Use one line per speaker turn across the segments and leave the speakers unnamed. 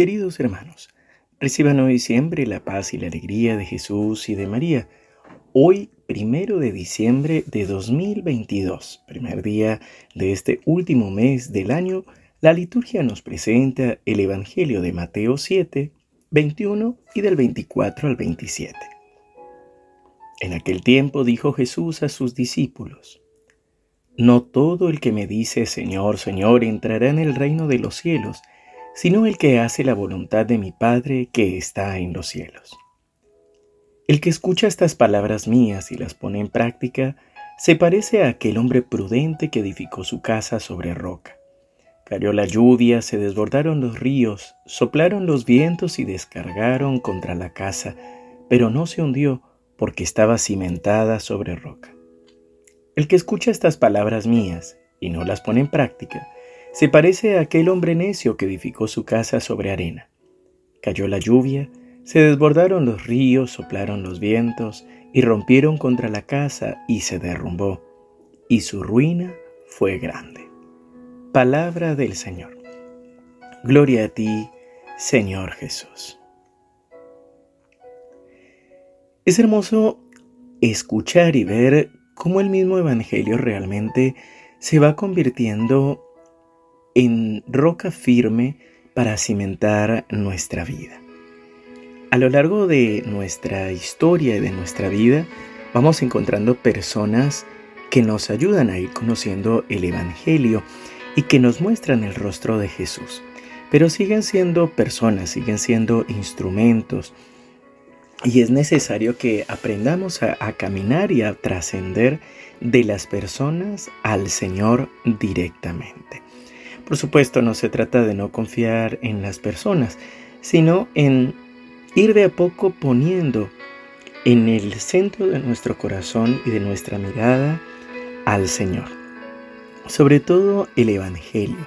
Queridos hermanos, reciban hoy siempre la paz y la alegría de Jesús y de María. Hoy, primero de diciembre de 2022, primer día de este último mes del año, la liturgia nos presenta el Evangelio de Mateo 7, 21 y del 24 al 27. En aquel tiempo dijo Jesús a sus discípulos, No todo el que me dice Señor, Señor entrará en el reino de los cielos, sino el que hace la voluntad de mi Padre que está en los cielos. El que escucha estas palabras mías y las pone en práctica, se parece a aquel hombre prudente que edificó su casa sobre roca. Cayó la lluvia, se desbordaron los ríos, soplaron los vientos y descargaron contra la casa, pero no se hundió porque estaba cimentada sobre roca. El que escucha estas palabras mías y no las pone en práctica, se parece a aquel hombre necio que edificó su casa sobre arena. Cayó la lluvia, se desbordaron los ríos, soplaron los vientos y rompieron contra la casa y se derrumbó, y su ruina fue grande. Palabra del Señor. Gloria a ti, Señor Jesús. Es hermoso escuchar y ver cómo el mismo Evangelio realmente se va convirtiendo en roca firme para cimentar nuestra vida. A lo largo de nuestra historia y de nuestra vida vamos encontrando personas que nos ayudan a ir conociendo el Evangelio y que nos muestran el rostro de Jesús. Pero siguen siendo personas, siguen siendo instrumentos. Y es necesario que aprendamos a, caminar y a trascender de las personas al Señor directamente. Por supuesto, no se trata de no confiar en las personas, sino en ir de a poco poniendo en el centro de nuestro corazón y de nuestra mirada al Señor. Sobre todo el Evangelio.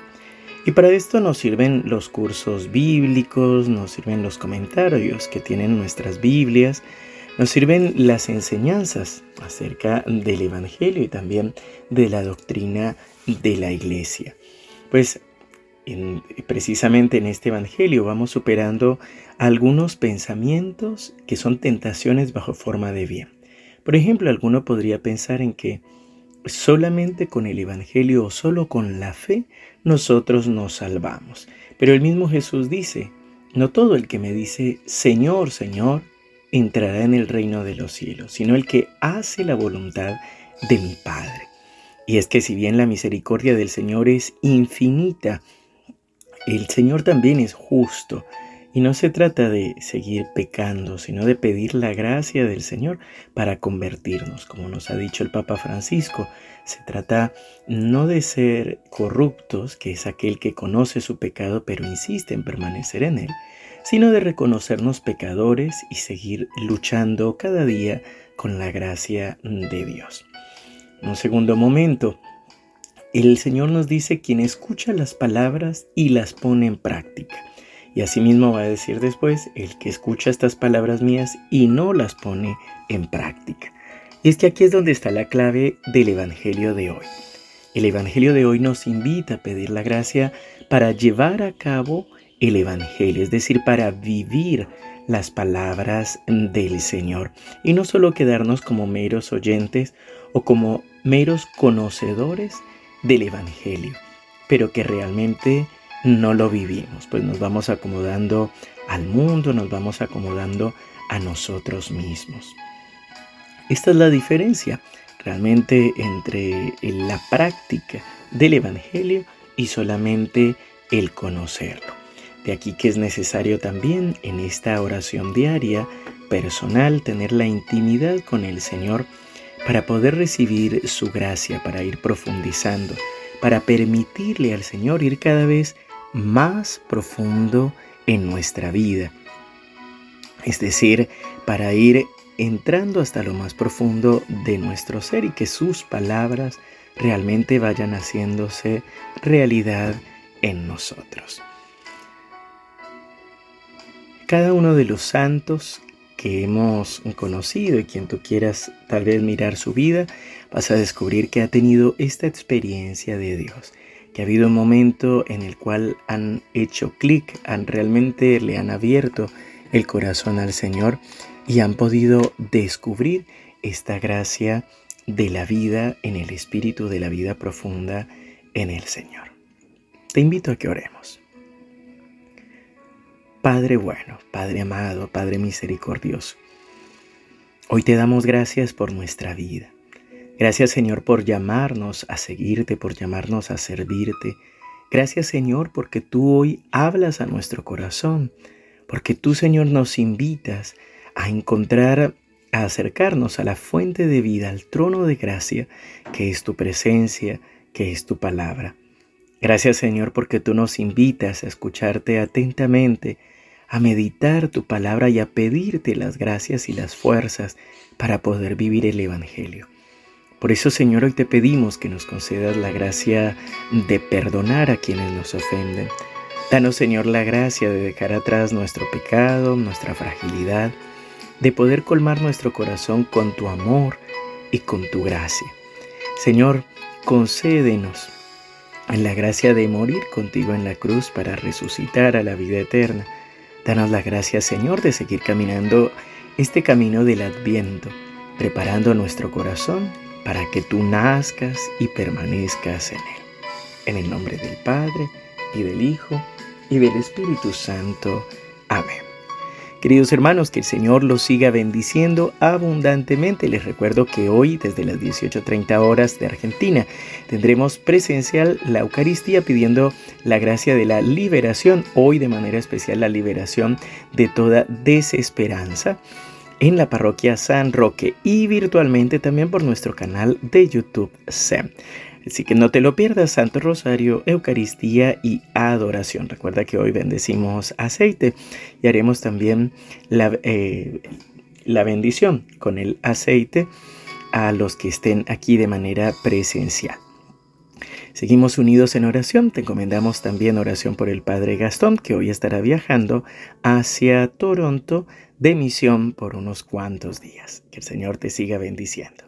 Y para esto nos sirven los cursos bíblicos, nos sirven los comentarios que tienen nuestras Biblias, nos sirven las enseñanzas acerca del Evangelio y también de la doctrina de la Iglesia. Pues precisamente en este Evangelio vamos superando algunos pensamientos que son tentaciones bajo forma de bien. Por ejemplo, alguno podría pensar en que solamente con el Evangelio o solo con la fe nosotros nos salvamos. Pero el mismo Jesús dice, no todo el que me dice Señor, Señor, entrará en el reino de los cielos, sino el que hace la voluntad de mi Padre. Y es que si bien la misericordia del Señor es infinita, el Señor también es justo. Y no se trata de seguir pecando, sino de pedir la gracia del Señor para convertirnos, como nos ha dicho el Papa Francisco. Se trata no de ser corruptos, que es aquel que conoce su pecado pero insiste en permanecer en él, sino de reconocernos pecadores y seguir luchando cada día con la gracia de Dios. Un segundo momento, el Señor nos dice quien escucha las palabras y las pone en práctica. Y asimismo va a decir después, el que escucha estas palabras mías y no las pone en práctica. Y es que aquí es donde está la clave del Evangelio de hoy. El Evangelio de hoy nos invita a pedir la gracia para llevar a cabo el Evangelio, es decir, para vivir las palabras del Señor y no solo quedarnos como meros oyentes o como meros conocedores del Evangelio, pero que realmente no lo vivimos, pues nos vamos acomodando al mundo, nos vamos acomodando a nosotros mismos. Esta es la diferencia realmente entre la práctica del Evangelio y solamente el conocerlo. De aquí que es necesario también en esta oración diaria personal tener la intimidad con el Señor para poder recibir su gracia, para ir profundizando, para permitirle al Señor ir cada vez más profundo en nuestra vida. Es decir, para ir entrando hasta lo más profundo de nuestro ser y que sus palabras realmente vayan haciéndose realidad en nosotros. Cada uno de los santos que hemos conocido y quien tú quieras tal vez mirar su vida, vas a descubrir que ha tenido esta experiencia de Dios, que ha habido un momento en el cual han hecho clic, han realmente le han abierto el corazón al Señor y han podido descubrir esta gracia de la vida en el espíritu de la vida profunda en el Señor. Te invito a que oremos. Padre bueno, Padre amado, Padre misericordioso, hoy te damos gracias por nuestra vida. Gracias Señor por llamarnos a seguirte, por llamarnos a servirte. Gracias Señor porque tú hoy hablas a nuestro corazón, porque tú Señor nos invitas a encontrar, a acercarnos a la fuente de vida, al trono de gracia, que es tu presencia, que es tu palabra. Gracias Señor porque tú nos invitas a escucharte atentamente, a meditar tu palabra y a pedirte las gracias y las fuerzas para poder vivir el Evangelio. Por eso, Señor, hoy te pedimos que nos concedas la gracia de perdonar a quienes nos ofenden. Danos, Señor, la gracia de dejar atrás nuestro pecado, nuestra fragilidad, de poder colmar nuestro corazón con tu amor y con tu gracia. Señor, concédenos la gracia de morir contigo en la cruz para resucitar a la vida eterna. Danos la gracia, Señor, de seguir caminando este camino del adviento, preparando nuestro corazón para que tú nazcas y permanezcas en él. En el nombre del Padre, y del Hijo, y del Espíritu Santo. Amén. Queridos hermanos, que el Señor los siga bendiciendo abundantemente. Les recuerdo que hoy, desde las 18.30 horas de Argentina, tendremos presencial la Eucaristía pidiendo la gracia de la liberación, hoy de manera especial la liberación de toda desesperanza en la parroquia San Roque y virtualmente también por nuestro canal de YouTube SEM. Así que no te lo pierdas, Santo Rosario, Eucaristía y adoración. Recuerda que hoy bendecimos aceite y haremos también la, eh, la bendición con el aceite a los que estén aquí de manera presencial. Seguimos unidos en oración, te encomendamos también oración por el Padre Gastón, que hoy estará viajando hacia Toronto de misión por unos cuantos días. Que el Señor te siga bendiciendo.